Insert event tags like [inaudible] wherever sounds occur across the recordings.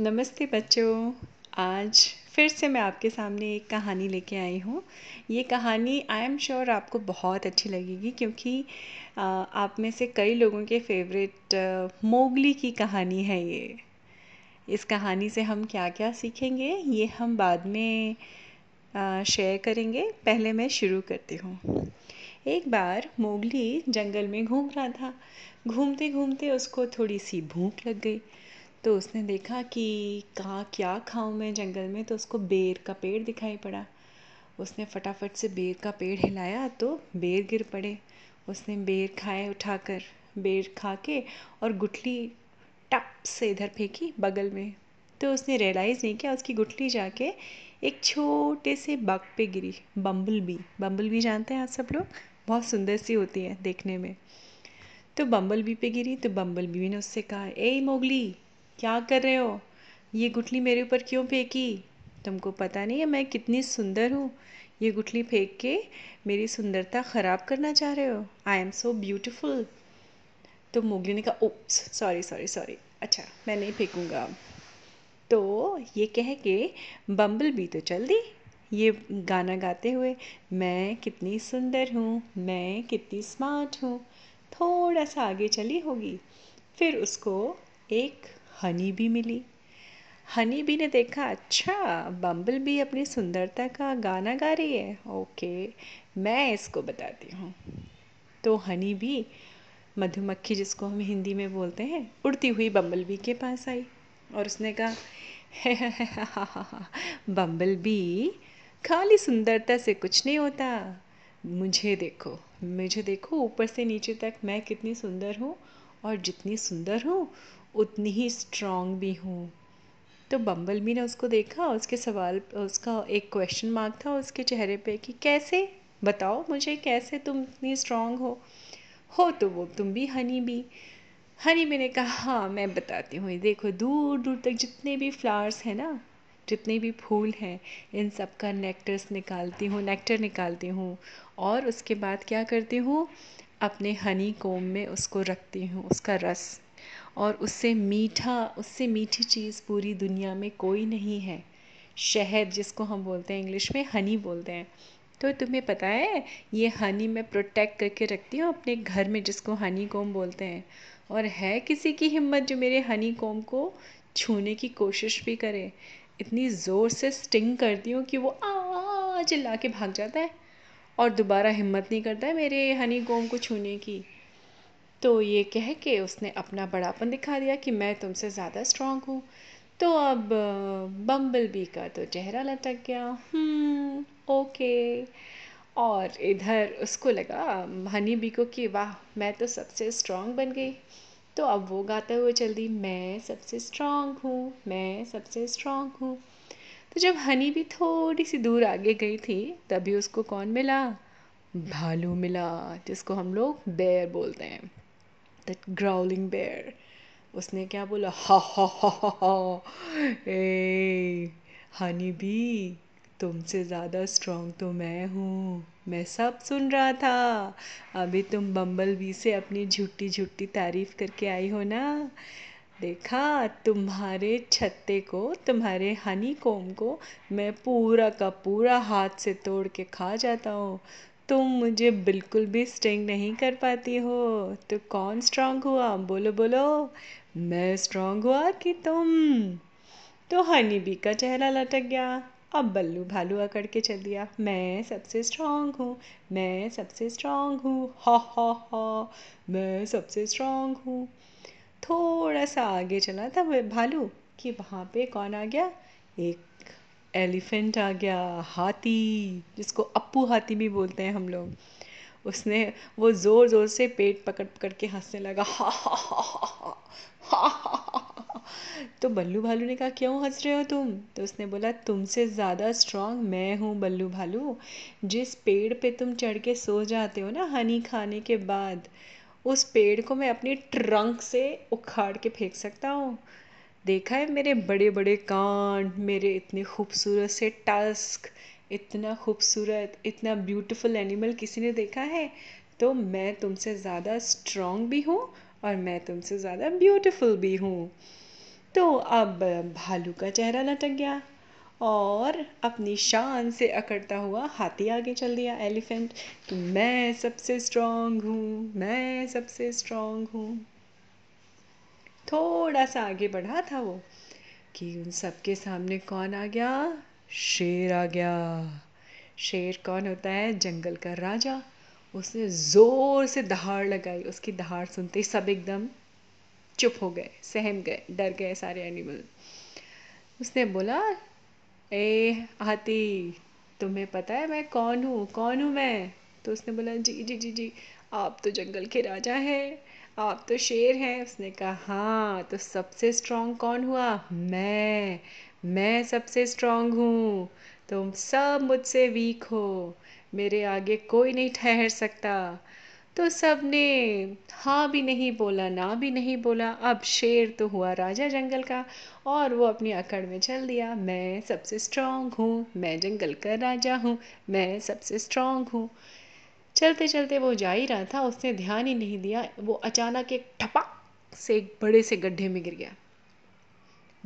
नमस्ते बच्चों। आज फिर से मैं आपके सामने एक कहानी लेके आई हूँ। ये कहानी आई एम श्योर आपको बहुत अच्छी लगेगी क्योंकि आप में से कई लोगों के फेवरेट मोगली की कहानी है ये। इस कहानी से हम क्या क्या सीखेंगे, ये हम बाद में शेयर करेंगे। पहले मैं शुरू करती हूँ। एक बार मोगली जंगल में घूम रहा था। घूमते घूमते उसको थोड़ी सी भूख लग गई। तो उसने देखा कि कहाँ क्या खाऊं मैं जंगल में तो उसको बेर का पेड़ दिखाई पड़ा। उसने फटाफट से बेर का पेड़ हिलाया तो बेर गिर पड़े। उसने बेर खाए उठाकर, बेर खा के और गुठली टप से इधर फेंकी बगल में। तो उसने रियलाइज़ नहीं किया, उसकी गुठली जाके एक छोटे से बग पे गिरी बम्बल बी बम्बल बी जानते हैं आप सब लोग? बहुत सुंदर सी होती है देखने में। तो बम्बल बी पे गिरी तो बम्बल बी ने उससे कहा, ए, मोगली क्या कर रहे हो? ये गुठली मेरे ऊपर क्यों फेंकी? तुमको पता नहीं है मैं कितनी सुंदर हूँ। ये गुठली फेंक के मेरी सुंदरता ख़राब करना चाह रहे हो? आई एम सो ब्यूटिफुल तो मोगली ने कहा ओप्स सॉरी सॉरी सॉरी अच्छा मैं नहीं फेंकूँगा तो ये कह के बम्बल भी तो चल दी। ये गाना गाते हुए, मैं कितनी सुंदर हूँ, मैं कितनी स्मार्ट हूँ। थोड़ा सा आगे चली होगी। फिर उसको एक हनी भी मिली। हनी बी ने देखा अच्छा बम्बल बी अपनी सुंदरता का गाना गा रही है। ओके, मैं इसको बताती हूँ। तो हनी बी मधुमक्खी जिसको हम हिंदी में बोलते हैं, उड़ती हुई बम्बल बी के पास आई और उसने कहा बम्बल बी खाली सुंदरता से कुछ नहीं होता। मुझे देखो मुझे देखो, ऊपर से नीचे तक मैं कितनी सुंदर हूँ और जितनी सुंदर हूँ उतनी ही स्ट्रांग भी हूँ। तो बम्बल बी ने उसको देखा उसके सवाल, उसका एक क्वेश्चन मार्क था उसके चेहरे पे कि कैसे? बताओ मुझे कैसे तुम इतनी स्ट्रांग हो? हो तो वो तुम भी हनी बी हनी बी ने कहा हाँ मैं बताती हूँ। देखो दूर दूर तक जितने भी फ्लावर्स हैं ना, जितने भी फूल हैं, इन सब का नेक्टर्स निकालती हूँ नेक्टर निकालती हूँ। और उसके बाद क्या करती हूँ? अपने हनी कोम में उसको रखती हूँ, उसका रस। और उससे मीठा, उससे मीठी चीज़ पूरी दुनिया में कोई नहीं है। शहद जिसको हम बोलते हैं इंग्लिश में हनी बोलते हैं। तो तुम्हें पता है, ये हनी मैं प्रोटेक्ट करके रखती हूँ अपने घर में जिसको हनी कोम बोलते हैं। और है किसी की हिम्मत जो मेरे हनी कोम को छूने की कोशिश भी करे। इतनी ज़ोर से स्टिंग करती हूँ कि वो आ चिल्ला के भाग जाता है। और दोबारा हिम्मत नहीं करता है मेरे हनी कोम को छूने की। तो ये कह के उसने अपना बड़ापन दिखा दिया कि मैं तुमसे ज़्यादा स्ट्रांग हूँ। तो अब बम्बल बी का तो चेहरा लटक गया। हम्म ओके और इधर उसको लगा हनी बी को कि वाह, मैं तो सबसे स्ट्रांग बन गई। तो अब वो गाते हुए चल दी मैं सबसे स्ट्रांग हूँ, मैं सबसे स्ट्रांग हूँ। तो जब हनी भी थोड़ी सी दूर आगे गई थी, तभी उसको कौन मिला? भालू मिला, जिसको हम लोग बेर बोलते हैं। दैट ग्राउलिंग बेयर उसने क्या बोला? हा हा हनी बी तुमसे ज़्यादा स्ट्रांग तो मैं हूँ। मैं सब सुन रहा था। अभी तुम बम्बल बी से अपनी झूठी झूठी तारीफ़ करके आई हो ना? देखा, तुम्हारे छत्ते को, तुम्हारे हनी कोम को मैं पूरा का पूरा हाथ से तोड़ के खा जाता हूँ। तुम मुझे बिल्कुल भी स्टिंग नहीं कर पाती हो। तो कौन स्ट्रांग हुआ? बोलो बोलो। मैं स्ट्रांग हुआ कि तुम? तो हनी बी का चेहरा लटक गया। अब बल्लू भालू अकड़ के चल दिया। मैं सबसे स्ट्रांग हूँ। मैं सबसे स्ट्रांग हूँ। हा हा हा। मैं सबसे स्ट्रांग हूँ। थोड़ा सा आगे चला था भालू कि वहाँ पे कौन आ गया? एक एलिफेंट आ गया, हाथी, जिसको अप्पू हाथी भी बोलते हैं हम लोग। उसने वो ज़ोर ज़ोर से पेट पकड़ पकड़ के हंसने लगा। [laughs] हा हा हा तो बल्लू भालू ने कहा, क्यों हंस रहे हो तुम? तो उसने बोला, तुमसे ज़्यादा स्ट्रांग मैं हूँ बल्लू भालू। जिस पेड़ पे तुम चढ़ के सो जाते हो ना हनी खाने के बाद, उस पेड़ को मैं अपनी ट्रंक से उखाड़ के फेंक सकता हूँ। देखा है, मेरे बड़े बड़े कान मेरे इतने खूबसूरत से टस्क, इतना खूबसूरत, इतना ब्यूटीफुल एनिमल किसी ने देखा है? तो मैं तुमसे ज़्यादा स्ट्रॉन्ग भी हूँ और मैं तुमसे ज़्यादा ब्यूटीफुल भी हूँ। तो अब भालू का चेहरा लटक गया और अपनी शान से अकड़ता हुआ हाथी आगे चल दिया एलिफेंट कि मैं सबसे स्ट्रांग हूँ, मैं सबसे स्ट्रांग हूँ। थोड़ा सा आगे बढ़ा था वो, कि उन सबके सामने कौन आ गया? शेर आ गया। शेर कौन होता है? जंगल का राजा। उसने ज़ोर से दहाड़ लगाई। उसकी दहाड़ सुनते ही सब एकदम चुप हो गए, सहम गए, डर गए सारे एनिमल उसने बोला, ए हाथी, तुम्हें पता है मैं कौन हूँ? कौन हूँ मैं? तो उसने बोला, जी जी जी जी, आप तो जंगल के राजा हैं, आप तो शेर हैं। उसने कहा हाँ तो सबसे स्ट्रांग कौन हुआ? मैं मैं सबसे स्ट्रांग हूँ। तुम सब मुझसे वीक हो। मेरे आगे कोई नहीं ठहर सकता। तो सबने हाँ भी नहीं बोला, ना भी नहीं बोला। अब शेर तो हुआ राजा जंगल का और वो अपनी अकड़ में चल दिया। मैं सबसे स्ट्रांग हूँ। मैं जंगल का राजा हूँ। मैं सबसे स्ट्रांग हूँ। चलते चलते वो जा ही रहा था, उसने ध्यान ही नहीं दिया, वो अचानक एक ठपक से एक बड़े से गड्ढे में गिर गया।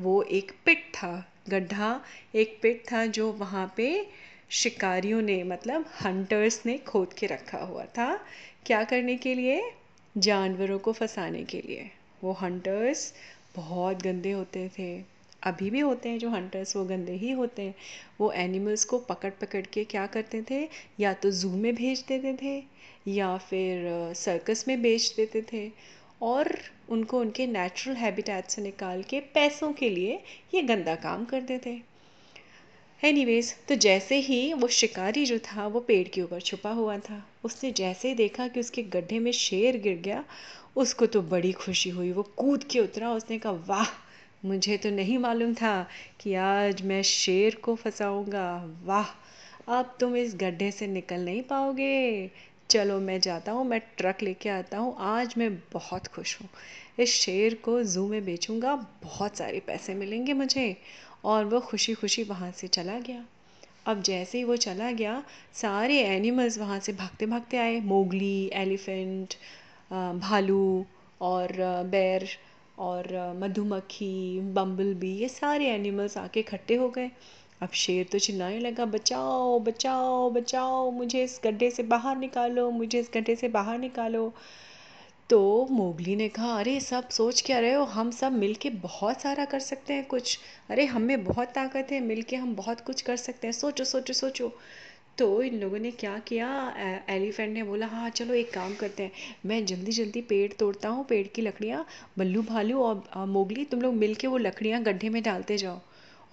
वो एक पिट था, गड्ढा एक पिट था जो वहाँ पे शिकारियों ने मतलब हंटर्स ने खोद के रखा हुआ था, क्या करने के लिए? जानवरों को फंसाने के लिए। वो हंटर्स बहुत गंदे होते थे। अभी भी होते हैं जो हंटर्स, वो गंदे ही होते हैं। वो एनिमल्स को पकड़ पकड़ के क्या करते थे? या तो जू में भेज देते थे, या फिर सर्कस में बेच देते थे। और उनको उनके नेचुरल हैबिटेट से निकाल के पैसों के लिए ये गंदा काम करते थे एनीवेज तो जैसे ही वो शिकारी जो था, वो पेड़ के ऊपर छुपा हुआ था। उसने जैसे ही देखा कि उसके गड्ढे में शेर गिर गया, उसको तो बड़ी खुशी हुई। वो कूद के उतरा, उसने कहा, वाह मुझे तो नहीं मालूम था कि आज मैं शेर को फंसाऊँगा। वाह, अब तुम इस गड्ढे से निकल नहीं पाओगे। चलो, मैं जाता हूँ, मैं ट्रक लेके आता हूँ। आज मैं बहुत खुश हूँ। इस शेर को ज़ू में बेचूँगा, बहुत सारे पैसे मिलेंगे मुझे। और वो खुशी खुशी वहाँ से चला गया। अब जैसे ही वो चला गया, सारे एनिमल्स वहाँ से भागते भागते आए। मोगली एलिफेंट भालू और बैर और मधुमक्खी बम्बल बी ये सारे एनिमल्स आके इकट्ठे हो गए। अब शेर तो चिल्लाने लगा, बचाओ बचाओ बचाओ, मुझे इस गड्ढे से बाहर निकालो, मुझे इस गड्ढे से बाहर निकालो। तो मोगली ने कहा, अरे, सब सोच क्या रहे हो? हम सब मिल के बहुत सारा कर सकते हैं कुछ। अरे, हम में बहुत ताकत है मिल के हम बहुत कुछ कर सकते हैं। सोचो सोचो सोचो। तो इन लोगों ने क्या किया? एलिफेंट ने बोला हाँ चलो एक काम करते हैं। मैं जल्दी जल्दी पेड़ तोड़ता हूँ, पेड़ की लकड़ियाँ बल्लू भालू और मोगली, तुम लोग मिल के वो लकड़ियाँ गड्ढे में डालते जाओ।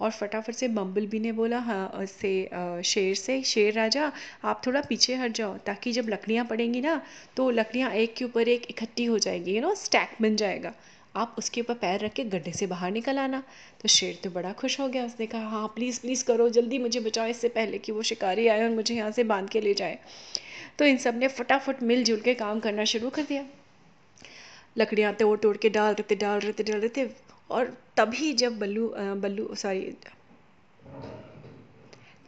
और फटाफट से बम्बल बी ने बोला हाँ से शेर से, शेर राजा, आप थोड़ा पीछे हट जाओ, ताकि जब लकड़ियाँ पड़ेंगी ना तो लकड़ियाँ एक के ऊपर एक इकट्ठी हो जाएगी यू नो स्टैक बन जाएगा। आप उसके ऊपर पैर रख के गड्ढे से बाहर निकल आना। तो शेर तो बड़ा खुश हो गया। उसने कहा हाँ प्लीज़ प्लीज़ करो, जल्दी मुझे बचाओ इससे पहले कि वो शिकारी आए और मुझे यहाँ से बाँध के ले जाए। तो इन सबने फटाफट मिलजुल के काम करना शुरू कर दिया। लकड़ियाँ तोड़ तोड़ के डाल रहे थे डाल रहे थे डाल रहे थे और तभी जब बल्लू बल्लू सॉरी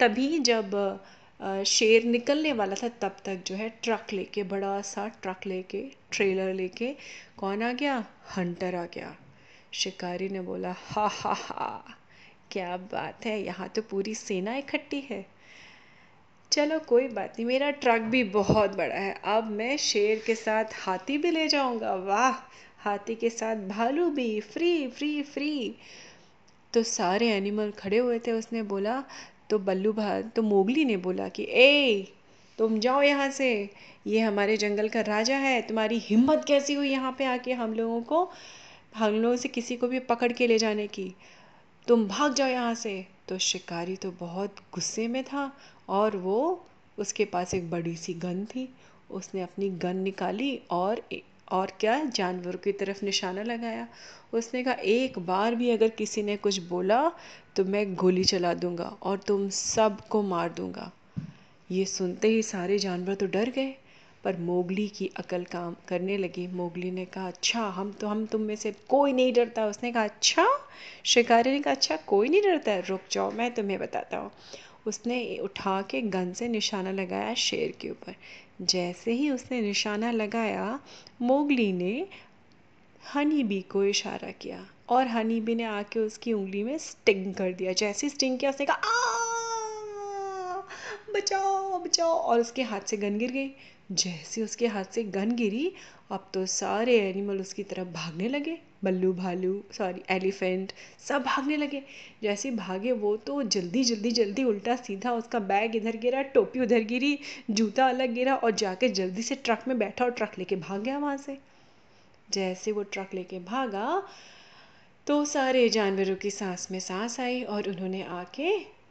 तभी जब शेर निकलने वाला था तब तक जो है ट्रक लेके, बड़ा सा ट्रक लेके, ट्रेलर लेके, कौन आ गया? हंटर आ गया। शिकारी ने बोला, हा हा हा, क्या बात है, यहाँ तो पूरी सेना इकट्ठी है। चलो, कोई बात नहीं, मेरा ट्रक भी बहुत बड़ा है, अब मैं शेर के साथ हाथी भी ले जाऊँगा। वाह, हाथी के साथ भालू भी फ्री फ्री फ्री तो सारे एनिमल खड़े हुए थे, उसने बोला तो बल्लू भा तो मोगली ने बोला कि, ए, तुम जाओ यहाँ से। ये हमारे जंगल का राजा है। तुम्हारी हिम्मत कैसी हुई यहाँ पे आके हम लोगों को, हम लोगों से किसी को भी पकड़ के ले जाने की? तुम भाग जाओ यहाँ से। तो शिकारी तो बहुत गुस्से में था और वो उसके पास एक बड़ी सी गन थी। उसने अपनी गन निकाली और और क्या जानवर की तरफ़ निशाना लगाया? उसने कहा, एक बार भी अगर किसी ने कुछ बोला तो मैं गोली चला दूँगा और तुम सबको मार दूँगा। ये सुनते ही सारे जानवर तो डर गए, पर मोगली की अकल काम करने लगी। मोगली ने कहा अच्छा हम तो हम तुम में से कोई नहीं डरता। उसने कहा अच्छा? शिकारी ने कहा अच्छा कोई नहीं डरता। रुक जाओ, मैं तुम्हें बताता हूँ। उसने उठा के गन से निशाना लगाया शेर के ऊपर। जैसे ही उसने निशाना लगाया, मोगली ने हनी बी को इशारा किया और हनी बी ने आके उसकी उंगली में स्टिंग कर दिया। जैसे स्टिंग किया, उसने कहा बचाओ बचाओ! और उसके हाथ से गन गिर गई। जैसे उसके हाथ से गन गिरी, अब तो सारे एनिमल उसकी तरफ़ भागने लगे। बल्लू भालू सॉरी एलिफेंट सब भागने लगे। जैसे भागे, वो तो जल्दी जल्दी जल्दी उल्टा सीधा उसका बैग इधर गिरा, टोपी उधर गिरी, जूता अलग गिरा और जाके जल्दी से ट्रक में बैठा और ट्रक लेके भाग गया वहाँ से। जैसे वो ट्रक लेके भागा तो सारे जानवरों की सांस में सांस आई और उन्होंने आके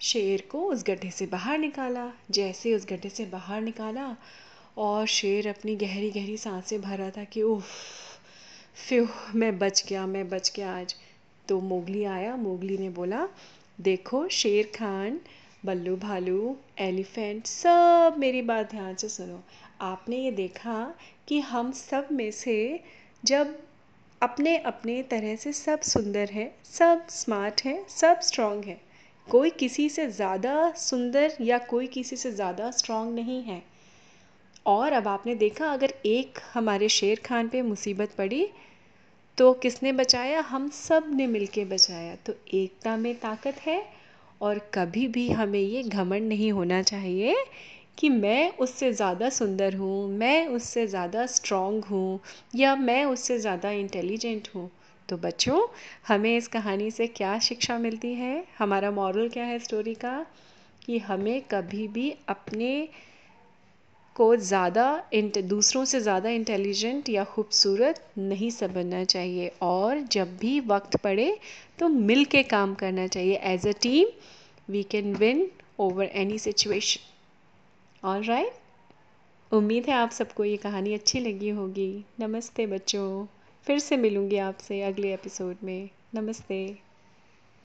शेर को उस गड्ढे से बाहर निकाला, जैसे उस गड्ढे से बाहर निकाला, और शेर अपनी गहरी गहरी साँसें भर रहा था कि, उफ, फ्यू, मैं बच गया, मैं बच गया आज। तो मोगली आया, मोगली ने बोला, देखो, शेर खान, बल्लू भालू, एलिफेंट, सब मेरी बात ध्यान से सुनो। आपने ये देखा कि हम सब में से जब अपने अपने तरह से सब सुंदर है, सब स्मार्ट है, सब स्ट्रांग है कोई किसी से ज़्यादा सुंदर या कोई किसी से ज़्यादा स्ट्रांग नहीं है। और अब आपने देखा, अगर एक हमारे शेर खान पे मुसीबत पड़ी तो किसने बचाया? हम सबने मिलके बचाया। तो एकता में ताकत है और कभी भी हमें ये घमंड नहीं होना चाहिए कि मैं उससे ज़्यादा सुंदर हूँ, मैं उससे ज़्यादा स्ट्रॉन्ग हूँ या मैं उससे ज़्यादा इंटेलिजेंट हूँ। तो बच्चों, हमें इस कहानी से क्या शिक्षा मिलती है? हमारा मॉरल क्या है स्टोरी का? कि हमें कभी भी अपने को ज़्यादा दूसरों से ज़्यादा इंटेलिजेंट या खूबसूरत नहीं समझना चाहिए। और जब भी वक्त पड़े तो मिल के काम करना चाहिए। As a team we can win over any situation all right उम्मीद है आप सबको ये कहानी अच्छी लगी होगी। नमस्ते बच्चों। फिर से मिलूँगी आपसे अगले एपिसोड में। नमस्ते।